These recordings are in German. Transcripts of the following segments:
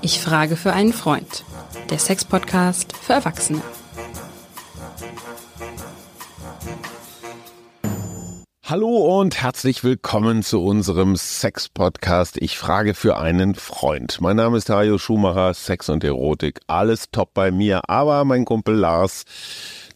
Ich frage für einen Freund. Der Sex-Podcast für Erwachsene. Hallo und herzlich willkommen zu unserem Sex-Podcast. Ich frage für einen Freund. Mein Name ist Hajo Schumacher, Sex und Erotik. Alles top bei mir, aber mein Kumpel Lars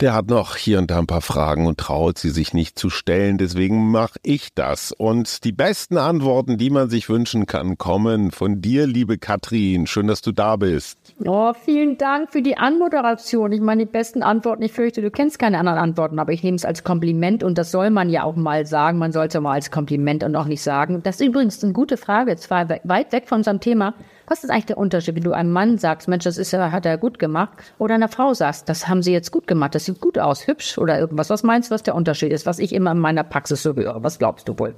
der hat noch hier und da ein paar Fragen und traut sie sich nicht zu stellen. Deswegen mache ich das. Und die besten Antworten, die man sich wünschen kann, kommen von dir, liebe Katrin. Schön, dass du da bist. Oh, vielen Dank für die Anmoderation. Ich meine, die besten Antworten, ich fürchte, du kennst keine anderen Antworten, aber ich nehme es als Kompliment und das soll man ja auch mal sagen. Man soll es ja mal als Kompliment und auch nicht sagen. Das ist übrigens eine gute Frage, zwar weit weg von unserem Thema. Was ist eigentlich der Unterschied, wenn du einem Mann sagst, Mensch, das ist, hat er gut gemacht, oder einer Frau sagst, das haben sie jetzt gut gemacht, das sieht gut aus, hübsch oder irgendwas. Was meinst du, was der Unterschied ist, was ich immer in meiner Praxis so höre? Was glaubst du wohl?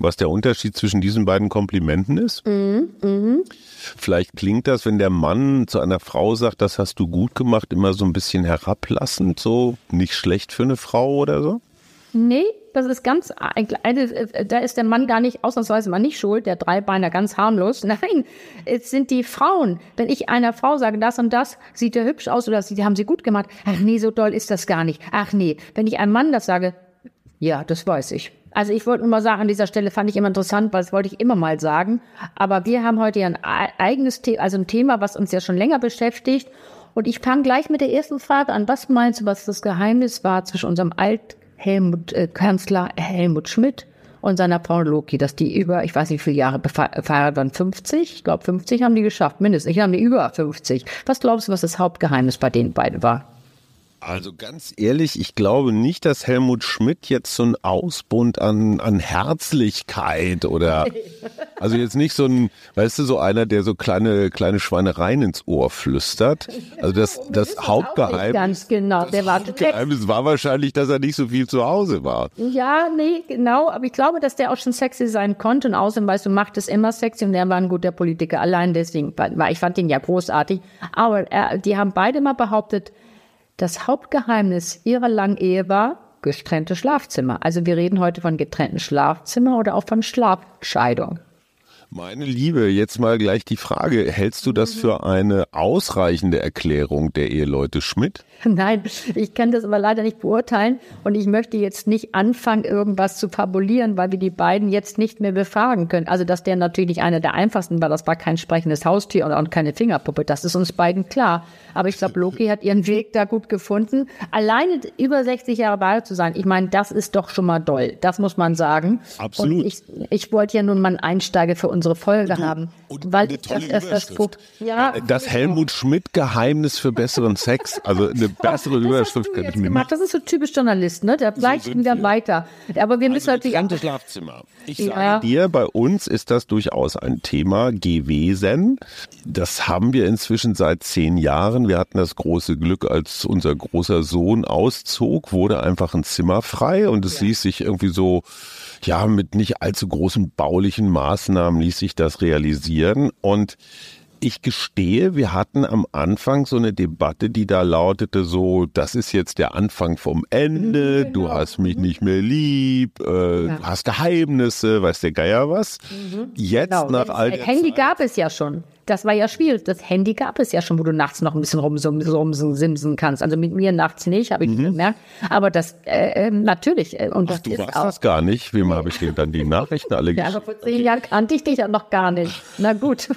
Was der Unterschied zwischen diesen beiden Komplimenten ist? Mhm, mh. Vielleicht klingt das, wenn der Mann zu einer Frau sagt, das hast du gut gemacht, immer so ein bisschen herablassend, so nicht schlecht für eine Frau oder so? Nee, das ist ganz, da ist der Mann gar nicht, ausnahmsweise mal nicht schuld, der Dreibeiner ganz harmlos. Nein, es sind die Frauen. Wenn ich einer Frau sage, das und das sieht ja hübsch aus oder sie haben sie gut gemacht. Ach nee, so doll ist das gar nicht. Ach nee, wenn ich einem Mann das sage, ja, das weiß ich. Also ich wollte nur mal sagen, an dieser Stelle fand ich immer interessant, weil das wollte ich immer mal sagen. Aber wir haben heute ja ein eigenes Thema, also ein Thema, was uns ja schon länger beschäftigt. Und ich fange gleich mit der ersten Frage an. Was meinst du, was das Geheimnis war zwischen unserem alt Helmut, äh, Kanzler Helmut Schmidt und seiner Frau Loki, dass die über, ich weiß nicht wie viele Jahre verheiratet waren, 50? Ich glaube 50 haben die geschafft, mindestens. Ich habe die über 50. Was glaubst du, was das Hauptgeheimnis bei denen beiden war? Also ganz ehrlich, ich glaube nicht, dass Helmut Schmidt jetzt so ein Ausbund an, an Herzlichkeit oder also jetzt nicht so ein, weißt du, so einer, der so kleine kleine Schweinereien ins Ohr flüstert. Also das das Hauptgeheimnis. Ganz genau, der war Geheimnis war wahrscheinlich, dass er nicht so viel zu Hause war. Ja, nee, genau, aber ich glaube, dass der auch schon sexy sein konnte und außerdem weißt du, macht es immer sexy und der war ein guter Politiker. Allein deswegen, weil ich fand ihn ja großartig. Aber er, die haben beide mal behauptet, das Hauptgeheimnis ihrer langen Ehe war getrennte Schlafzimmer. Also wir reden heute von getrennten Schlafzimmer oder auch von Schlafscheidung. Meine Liebe, jetzt mal gleich die Frage, hältst du das für eine ausreichende Erklärung der Eheleute Schmidt? Nein, ich kann das aber leider nicht beurteilen und ich möchte jetzt nicht anfangen, irgendwas zu fabulieren, weil wir die beiden jetzt nicht mehr befragen können. Also, dass der natürlich einer der einfachsten war, das war kein sprechendes Haustier und keine Fingerpuppe, das ist uns beiden klar. Aber ich glaube, Loki hat ihren Weg da gut gefunden. Alleine über 60 Jahre bei zu sein, ich meine, das ist doch schon mal doll. Das muss man sagen. Absolut. Und ich, ich wollte ja nun mal einen Einsteiger für unsere Folge du, haben. weil das, das, das, ja, das Helmut Schmidt Geheimnis für besseren Sex, also eine bessere Überschrift könnte ich mir machen. Das ist so typisch Journalist, ne? Der bleibt so wieder weiter. Aber wir müssen also natürlich. Schlafzimmer. Ich ja. sage dir, bei uns ist das durchaus ein Thema gewesen. Das haben wir inzwischen seit zehn Jahren. Wir hatten das große Glück, als unser großer Sohn auszog, wurde einfach ein Zimmer frei und es ja. ließ sich irgendwie so ja, mit nicht allzu großen baulichen Maßnahmen ließ sich das realisieren. Und ich gestehe, wir hatten am Anfang so eine Debatte, die da lautete so, das ist jetzt der Anfang vom Ende, mhm, genau. du hast mich nicht mehr lieb, äh, ja. du hast Geheimnisse, weiß der Geier was. Mhm. Jetzt genau. nach all der Handy Zeit, gab es ja schon das war ja schwierig. Das Handy gab es ja schon, wo du nachts noch ein bisschen rumsimsen kannst. Also mit mir nachts nicht, habe ich mhm. gemerkt. Aber das äh, ähm, natürlich. Äh, und Ach, das du warst auch, das gar nicht. Wem habe ich dir dann die Nachrichten alle geschickt? Ja, aber vor zehn Jahren kannte ich dich ja noch gar nicht. Na gut.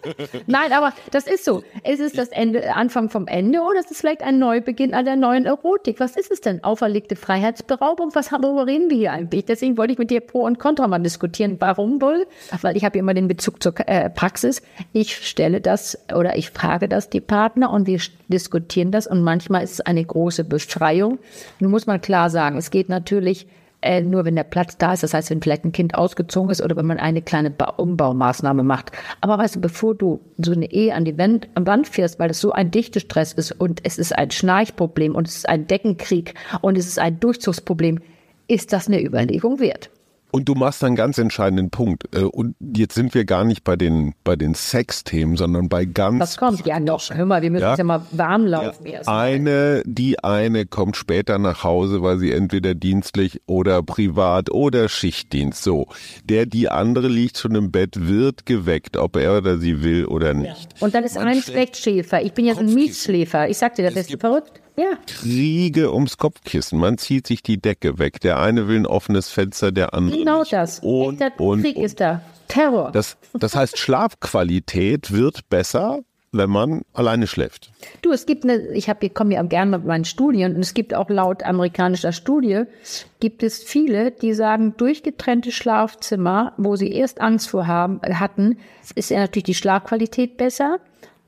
Nein, aber das ist so. Es ist das Ende, Anfang vom Ende oder es ist vielleicht ein Neubeginn an der neuen Erotik. Was ist es denn? Auferlegte Freiheitsberaubung? Was worüber reden wir hier eigentlich? Deswegen wollte ich mit dir Pro und Contra mal diskutieren. Warum wohl? Weil ich habe immer den Bezug zur äh, Praxis. Ich stelle das oder ich frage das die Partner und wir diskutieren das und manchmal ist es eine große Befreiung. Nun muss man klar sagen, es geht natürlich äh, nur, wenn der Platz da ist. Das heißt, wenn vielleicht ein Kind ausgezogen ist oder wenn man eine kleine ba Umbaumaßnahme macht. Aber weißt du, bevor du so eine Ehe an die Wand, an Wand fährst, weil das so ein Stress ist und es ist ein Schnarchproblem und es ist ein Deckenkrieg und es ist ein Durchzugsproblem, ist das eine Überlegung wert. Und du machst einen ganz entscheidenden Punkt. Äh, und jetzt sind wir gar nicht bei den, bei den Sexthemen, sondern bei ganz. Das kommt ja noch. Hör mal, wir müssen ja, ja mal warm laufen erst. Eine, die eine kommt später nach Hause, weil sie entweder dienstlich oder privat oder Schichtdienst. So. Der, die andere liegt schon im Bett, wird geweckt, ob er oder sie will oder nicht. Ja. Und dann ist Man ein Schlechtschläfer. Ich bin ja so ein Mietschläfer. Ich sagte, das ist verrückt. Ja. Kriege ums Kopfkissen. Man zieht sich die Decke weg. Der eine will ein offenes Fenster, der andere. Genau nicht. das. Und, Echter und, Krieg und. ist da. Terror. Das, das heißt, Schlafqualität wird besser, wenn man alleine schläft. Du, es gibt eine, ich habe, ich komme ja gerne mit meinen Studien und es gibt auch laut amerikanischer Studie, gibt es viele, die sagen, durchgetrennte Schlafzimmer, wo sie erst Angst vor haben, hatten, ist ja natürlich die Schlafqualität besser,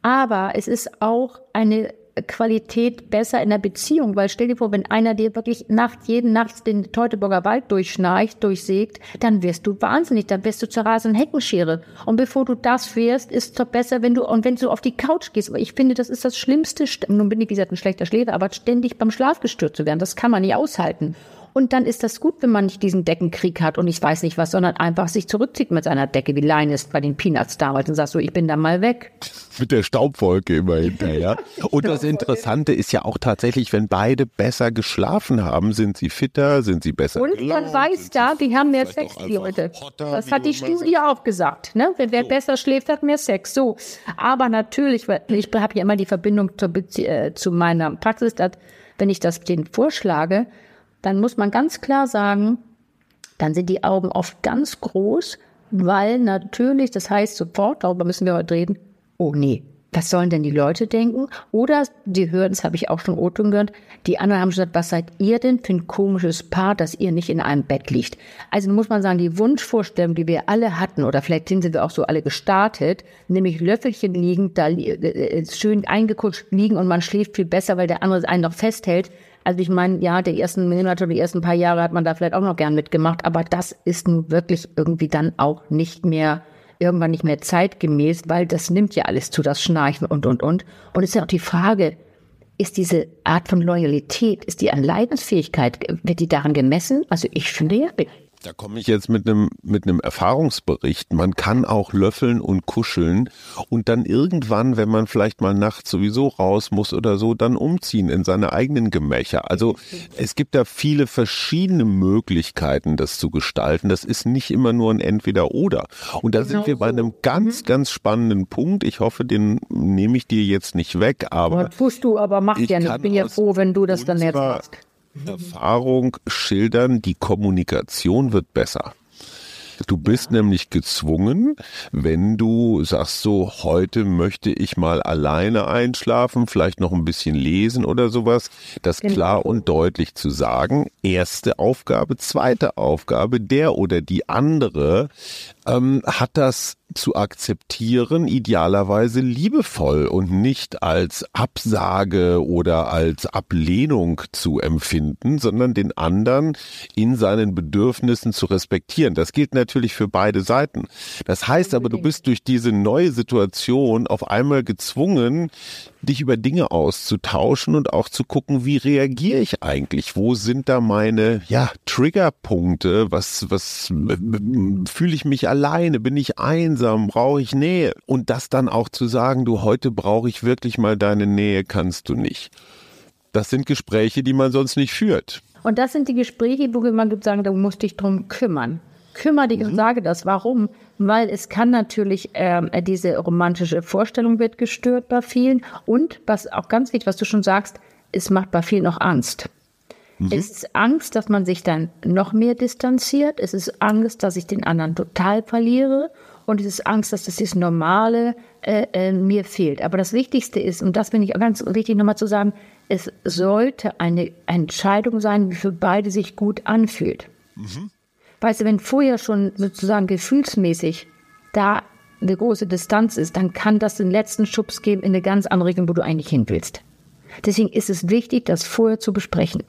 aber es ist auch eine Qualität besser in der Beziehung, weil stell dir vor, wenn einer dir wirklich Nacht, jeden Nacht den Teutoburger Wald durchschnarcht, durchsägt, dann wirst du wahnsinnig, dann wirst du zur rasenden Heckenschere. Und bevor du das wirst, ist es doch besser, wenn du, und wenn du auf die Couch gehst, weil ich finde, das ist das Schlimmste, nun bin ich, wie gesagt, ein schlechter Schläfer, aber ständig beim Schlaf gestört zu werden, das kann man nicht aushalten. Und dann ist das gut, wenn man nicht diesen Deckenkrieg hat und ich weiß nicht was, sondern einfach sich zurückzieht mit seiner Decke, wie Linus bei den Peanuts damals und sagt so, ich bin da mal weg. Mit der Staubwolke immer hinterher. Und das Interessante ist ja auch tatsächlich, wenn beide besser geschlafen haben, sind sie fitter, sind sie besser. Und man weiß da, die haben mehr Sex, die Leute. Das hat die Studie auch gesagt. Ne? Wer, wer so. besser schläft, hat mehr Sex. So. Aber natürlich, ich habe ja immer die Verbindung zur äh, zu meiner Praxis, dass, wenn ich das denen vorschlage, dann muss man ganz klar sagen, dann sind die Augen oft ganz groß, weil natürlich, das heißt sofort, darüber müssen wir heute reden, oh nee, was sollen denn die Leute denken? Oder die hören, das habe ich auch schon Oton gehört, die anderen haben gesagt, was seid ihr denn für ein komisches Paar, dass ihr nicht in einem Bett liegt? Also muss man sagen, die Wunschvorstellung, die wir alle hatten, oder vielleicht sind wir auch so alle gestartet, nämlich Löffelchen liegen, da äh, äh, schön eingekutscht liegen und man schläft viel besser, weil der andere einen noch festhält. Also ich meine, ja, die ersten Monate, die ersten paar Jahre hat man da vielleicht auch noch gern mitgemacht, aber das ist nun wirklich irgendwie dann auch nicht mehr irgendwann nicht mehr zeitgemäß, weil das nimmt ja alles zu, das Schnarchen und, und, und. Und es ist ja auch die Frage, ist diese Art von Loyalität, ist die an Leidensfähigkeit, wird die daran gemessen? Also ich finde ja, da komme ich jetzt mit einem mit einem Erfahrungsbericht. Man kann auch löffeln und kuscheln und dann irgendwann, wenn man vielleicht mal nachts sowieso raus muss oder so, dann umziehen in seine eigenen Gemächer. Also es gibt da viele verschiedene Möglichkeiten, das zu gestalten. Das ist nicht immer nur ein Entweder-Oder. Und da genau sind wir bei einem ganz, mhm. ganz spannenden Punkt. Ich hoffe, den nehme ich dir jetzt nicht weg, aber. tust du, aber mach ja nicht. Ich bin ja froh, wenn du das dann jetzt machst. Erfahrung schildern, die Kommunikation wird besser. Du bist ja. nämlich gezwungen, wenn du sagst so, heute möchte ich mal alleine einschlafen, vielleicht noch ein bisschen lesen oder sowas, das genau. klar und deutlich zu sagen. Erste Aufgabe, zweite Aufgabe, der oder die andere ähm, hat das zu akzeptieren, idealerweise liebevoll und nicht als Absage oder als Ablehnung zu empfinden, sondern den anderen in seinen Bedürfnissen zu respektieren. Das gilt natürlich für beide Seiten. Das heißt aber, du bist durch diese neue Situation auf einmal gezwungen, dich über Dinge auszutauschen und auch zu gucken, wie reagiere ich eigentlich? Wo sind da meine, ja, Triggerpunkte? Was, was fühle ich mich alleine? Bin ich einsam? Brauche ich Nähe? Und das dann auch zu sagen, du, heute brauche ich wirklich mal deine Nähe, kannst du nicht. Das sind Gespräche, die man sonst nicht führt. Und das sind die Gespräche, wo man sagen, du musst dich drum kümmern kümmere dich mhm. und sage das. Warum? Weil es kann natürlich, ähm, diese romantische Vorstellung wird gestört bei vielen. Und was auch ganz wichtig, was du schon sagst, es macht bei vielen auch Angst. Mhm. Es ist Angst, dass man sich dann noch mehr distanziert. Es ist Angst, dass ich den anderen total verliere. Und es ist Angst, dass das das Normale äh, äh, mir fehlt. Aber das Wichtigste ist, und das finde ich ganz wichtig nochmal zu sagen, es sollte eine Entscheidung sein, die für beide sich gut anfühlt. Mhm. Weißt du, wenn vorher schon sozusagen gefühlsmäßig da eine große Distanz ist, dann kann das den letzten Schubs geben in eine ganz andere Richtung, wo du eigentlich hin willst. Deswegen ist es wichtig, das vorher zu besprechen.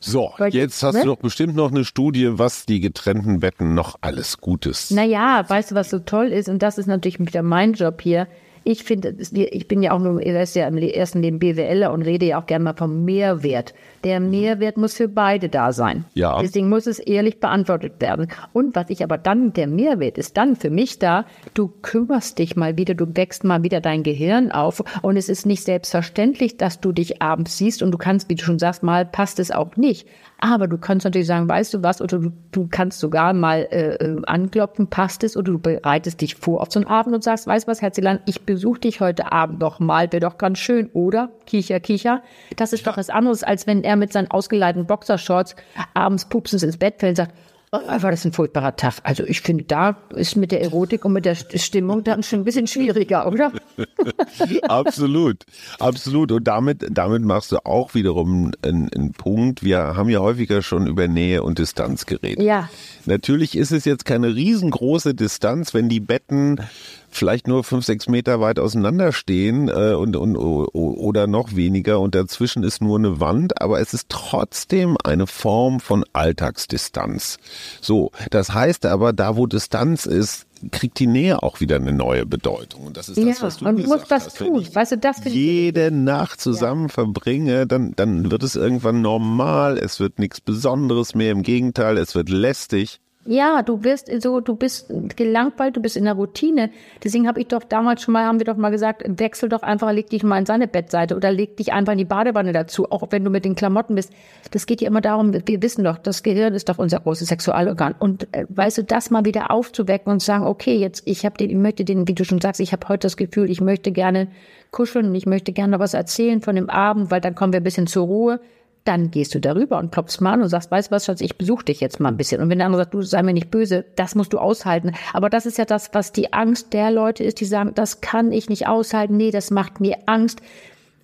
So, Weil, jetzt hast ne? du doch bestimmt noch eine Studie, was die getrennten Betten noch alles Gutes. Naja, weißt du, was so toll ist? Und das ist natürlich wieder mein Job hier. Ich finde, ich bin ja auch nur, er ist ja im ersten Leben BWLer und rede ja auch gerne mal vom Mehrwert. Der Mehrwert muss für beide da sein. Ja. Deswegen muss es ehrlich beantwortet werden. Und was ich aber dann, der Mehrwert ist dann für mich da, du kümmerst dich mal wieder, du wächst mal wieder dein Gehirn auf. Und es ist nicht selbstverständlich, dass du dich abends siehst und du kannst, wie du schon sagst, mal passt es auch nicht. Aber du kannst natürlich sagen, weißt du was, oder du, du kannst sogar mal äh, äh, anklopfen, passt es, oder du bereitest dich vor auf so einen Abend und sagst, weißt du was, Herzlein, ich besuche dich heute Abend noch mal, wäre doch ganz schön, oder? Kicher, kicher. Das ist doch was anderes, als wenn er mit seinen ausgeleiteten Boxershorts abends pupsens ins Bett fällt und sagt, war das ein furchtbarer Tag. Also ich finde, da ist mit der Erotik und mit der Stimmung dann schon ein bisschen schwieriger, oder? absolut, absolut. Und damit, damit machst du auch wiederum einen, einen Punkt. Wir haben ja häufiger schon über Nähe und Distanz geredet. Ja. Natürlich ist es jetzt keine riesengroße Distanz, wenn die Betten vielleicht nur fünf, sechs Meter weit auseinander stehen äh, und, und oder noch weniger und dazwischen ist nur eine Wand, aber es ist trotzdem eine Form von Alltagsdistanz. So, das heißt aber, da wo Distanz ist, kriegt die Nähe auch wieder eine neue Bedeutung. Und das ist das, ja, was du und gesagt was hast. tun. Weißt du, das jede Nacht zusammen ja. verbringe, dann, dann wird es irgendwann normal. Es wird nichts Besonderes mehr. Im Gegenteil, es wird lästig. Ja, du bist so, du bist gelangweilt, du bist in der Routine. Deswegen habe ich doch damals schon mal, haben wir doch mal gesagt, wechsel doch einfach, leg dich mal in seine Bettseite oder leg dich einfach in die Badewanne dazu, auch wenn du mit den Klamotten bist. Das geht ja immer darum, wir wissen doch, das Gehirn ist doch unser großes Sexualorgan. Und äh, weißt du, das mal wieder aufzuwecken und sagen, okay, jetzt, ich habe den, ich möchte den, wie du schon sagst, ich habe heute das Gefühl, ich möchte gerne kuscheln und ich möchte gerne was erzählen von dem Abend, weil dann kommen wir ein bisschen zur Ruhe dann gehst du darüber und klopfst mal an und sagst, weißt du was, Schatz, ich besuche dich jetzt mal ein bisschen. Und wenn der andere sagt, du sei mir nicht böse, das musst du aushalten. Aber das ist ja das, was die Angst der Leute ist, die sagen, das kann ich nicht aushalten, nee, das macht mir Angst.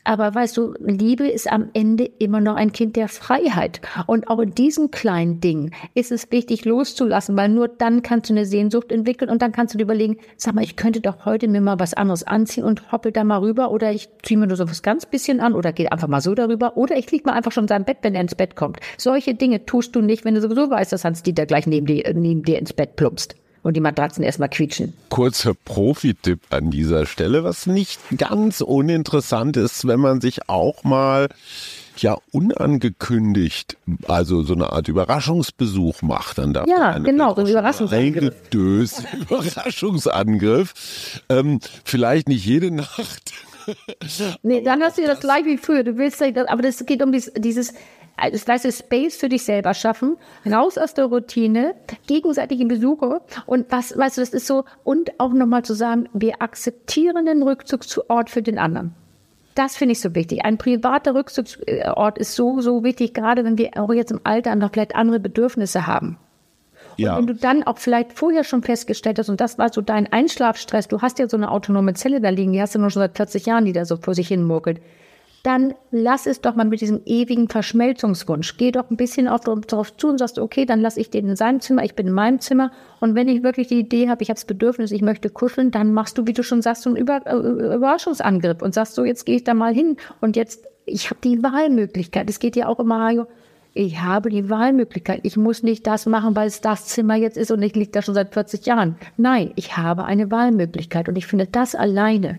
Aber weißt du, Liebe ist am Ende immer noch ein Kind der Freiheit. Und auch in diesen kleinen Dingen ist es wichtig loszulassen, weil nur dann kannst du eine Sehnsucht entwickeln und dann kannst du dir überlegen, sag mal, ich könnte doch heute mir mal was anderes anziehen und hoppel da mal rüber oder ich ziehe mir nur so was ganz bisschen an oder gehe einfach mal so darüber oder ich lieg mal einfach schon in seinem Bett, wenn er ins Bett kommt. Solche Dinge tust du nicht, wenn du sowieso weißt, dass Hans-Dieter gleich neben dir, neben dir ins Bett plumpst und die Matratzen erstmal quietschen. Kurzer Profi-Tipp an dieser Stelle, was nicht ganz uninteressant ist, wenn man sich auch mal ja unangekündigt, also so eine Art Überraschungsbesuch macht, dann darf ja genau so ein Überraschungsangriff. Überraschungsangriff. Ähm, vielleicht nicht jede Nacht. nee, dann hast du ja das gleich wie früher. Du willst, aber das geht um dieses, dieses das heißt, Space für dich selber schaffen, raus aus der Routine, gegenseitige Besuche und was, weißt du, das ist so, und auch nochmal zu sagen, wir akzeptieren den Rückzugsort für den anderen. Das finde ich so wichtig. Ein privater Rückzugsort ist so, so wichtig, gerade wenn wir auch jetzt im Alter noch vielleicht andere Bedürfnisse haben. Ja. Und wenn du dann auch vielleicht vorher schon festgestellt hast, und das war so dein Einschlafstress, du hast ja so eine autonome Zelle da liegen, die hast du nur schon seit 40 Jahren, die da so vor sich hin muckelt dann lass es doch mal mit diesem ewigen Verschmelzungswunsch. Geh doch ein bisschen auf, darauf zu und sagst, okay, dann lass ich den in seinem Zimmer, ich bin in meinem Zimmer. Und wenn ich wirklich die Idee habe, ich habe das Bedürfnis, ich möchte kuscheln, dann machst du, wie du schon sagst, so einen Über äh, Überraschungsangriff und sagst so, jetzt gehe ich da mal hin und jetzt, ich habe die Wahlmöglichkeit. Es geht ja auch immer, Mario, ich habe die Wahlmöglichkeit. Ich muss nicht das machen, weil es das Zimmer jetzt ist und ich liege da schon seit 40 Jahren. Nein, ich habe eine Wahlmöglichkeit und ich finde das alleine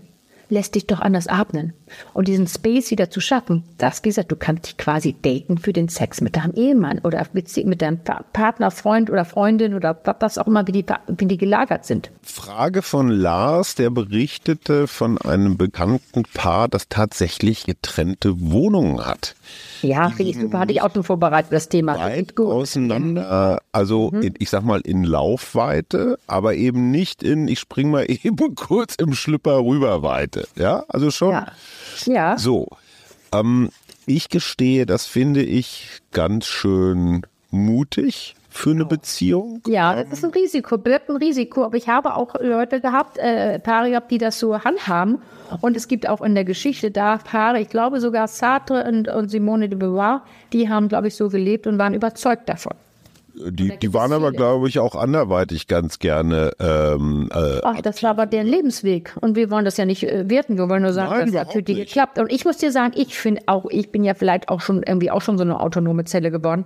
lässt dich doch anders atmen. Und diesen Space wieder zu schaffen, das, gesagt, du kannst dich quasi daten für den Sex mit deinem Ehemann oder mit deinem Partner, Freund oder Freundin oder was auch immer, wie die, wie die gelagert sind. Frage von Lars, der berichtete von einem bekannten Paar, das tatsächlich getrennte Wohnungen hat. Ja, finde ich super. Hatte ich auch schon vorbereitet, das Thema. Weit auseinander, also mhm. in, ich sag mal in Laufweite, aber eben nicht in, ich spring mal eben kurz im Schlüpper rüber Ja, also schon. Ja. ja. So. Ähm, ich gestehe, das finde ich ganz schön mutig für eine Beziehung? Ja, das ist ein Risiko, birgt ein Risiko. Aber ich habe auch Leute gehabt, äh, Paare gehabt, die das so handhaben. Und es gibt auch in der Geschichte da Paare, ich glaube sogar Sartre und, und Simone de Beauvoir, die haben, glaube ich, so gelebt und waren überzeugt davon. Die, die waren aber, glaube ich, auch anderweitig ganz gerne. Ähm, äh, Ach, das war aber deren Lebensweg. Und wir wollen das ja nicht äh, werten. Wir wollen nur sagen, Nein, dass das für die geklappt. Und ich muss dir sagen, ich finde auch, ich bin ja vielleicht auch schon irgendwie auch schon so eine autonome Zelle geworden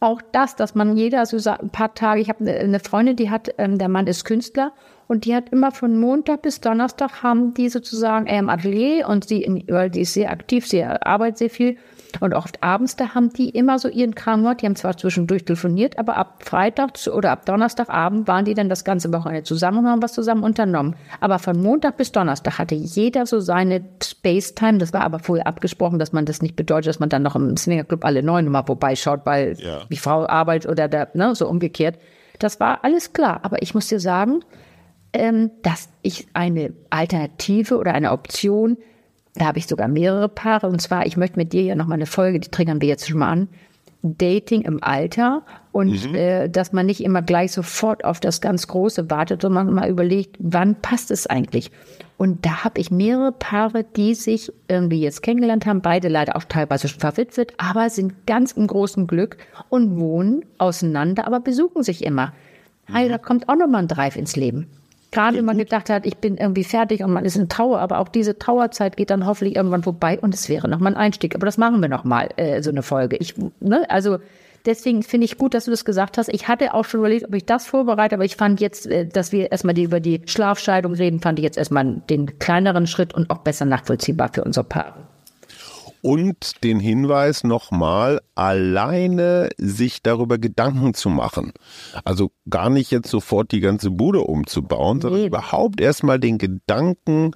auch das, dass man jeder so ein paar Tage, ich habe eine ne Freundin, die hat, ähm, der Mann ist Künstler und die hat immer von Montag bis Donnerstag haben die sozusagen äh, im Atelier und sie, in, weil die ist sehr aktiv, sie arbeitet sehr viel Und oft abends, da haben die immer so ihren Kram gemacht. Die haben zwar zwischendurch telefoniert, aber ab Freitag oder ab Donnerstagabend waren die dann das ganze Wochenende zusammen und haben was zusammen unternommen. Aber von Montag bis Donnerstag hatte jeder so seine Space-Time. Das war aber vorher abgesprochen, dass man das nicht bedeutet, dass man dann noch im Swingerclub alle neun mal vorbeischaut, weil ja. die Frau arbeitet oder der, ne, so umgekehrt. Das war alles klar. Aber ich muss dir sagen, ähm, dass ich eine Alternative oder eine Option da habe ich sogar mehrere Paare. Und zwar, ich möchte mit dir ja nochmal eine Folge, die triggern wir jetzt schon mal an. Dating im Alter und mhm. äh, dass man nicht immer gleich sofort auf das ganz Große wartet, sondern mal überlegt, wann passt es eigentlich? Und da habe ich mehrere Paare, die sich irgendwie jetzt kennengelernt haben, beide leider auch teilweise schon verwitwet, aber sind ganz im großen Glück und wohnen auseinander, aber besuchen sich immer. Also da kommt auch nochmal ein Drive ins Leben. Gerade wenn man gedacht hat, ich bin irgendwie fertig und man ist in Trauer, aber auch diese Trauerzeit geht dann hoffentlich irgendwann vorbei und es wäre nochmal ein Einstieg. Aber das machen wir nochmal, äh, so eine Folge. Ich, ne, also deswegen finde ich gut, dass du das gesagt hast. Ich hatte auch schon überlegt, ob ich das vorbereite, aber ich fand jetzt, äh, dass wir erstmal die, über die Schlafscheidung reden, fand ich jetzt erstmal den kleineren Schritt und auch besser nachvollziehbar für unsere Paare. Und den Hinweis nochmal, alleine sich darüber Gedanken zu machen. Also gar nicht jetzt sofort die ganze Bude umzubauen, sondern überhaupt erstmal den Gedanken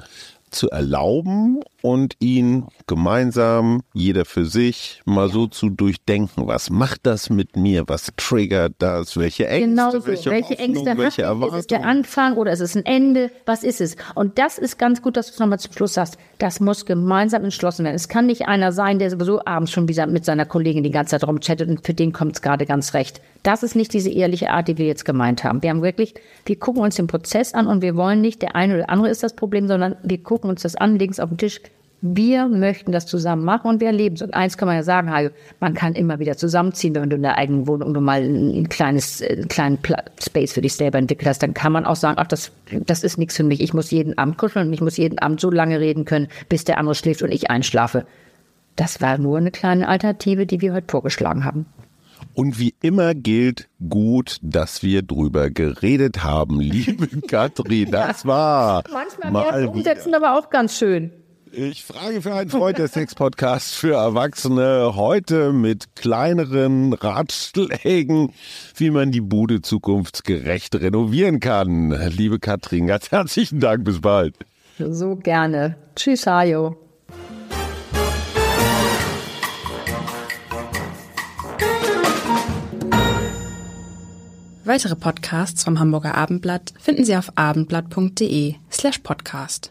zu erlauben und ihn gemeinsam, jeder für sich, mal so zu durchdenken. Was macht das mit mir? Was triggert das? Welche Ängste? Genau so. Welche, welche Ängste welche Erwartungen? Ist es der Anfang oder ist es ein Ende? Was ist es? Und das ist ganz gut, dass du es nochmal zum Schluss sagst. Das muss gemeinsam entschlossen werden. Es kann nicht einer sein, der sowieso abends schon wieder mit seiner Kollegin die ganze Zeit rumchattet und für den kommt es gerade ganz recht. Das ist nicht diese ehrliche Art, die wir jetzt gemeint haben. Wir haben wirklich, wir gucken uns den Prozess an und wir wollen nicht, der eine oder andere ist das Problem, sondern wir gucken uns das an, legen es auf den Tisch, wir möchten das zusammen machen und wir erleben es. Und eins kann man ja sagen, Hajo, man kann immer wieder zusammenziehen, wenn du in der eigenen Wohnung nur mal ein kleines, einen kleinen Space für dich selber entwickelt hast, dann kann man auch sagen, ach, das, das ist nichts für mich. Ich muss jeden Abend kuscheln und ich muss jeden Abend so lange reden können, bis der andere schläft und ich einschlafe. Das war nur eine kleine Alternative, die wir heute vorgeschlagen haben. Und wie immer gilt gut, dass wir drüber geredet haben, liebe Katrin. Das war manchmal mal umsetzen, aber auch ganz schön. Ich frage für einen Freund der Sex-Podcast für Erwachsene heute mit kleineren Ratschlägen, wie man die Bude zukunftsgerecht renovieren kann. Liebe Katrin, ganz herzlichen Dank. Bis bald. So gerne. Tschüss, Hajo. Weitere Podcasts vom Hamburger Abendblatt finden Sie auf abendblatt.de slash podcast.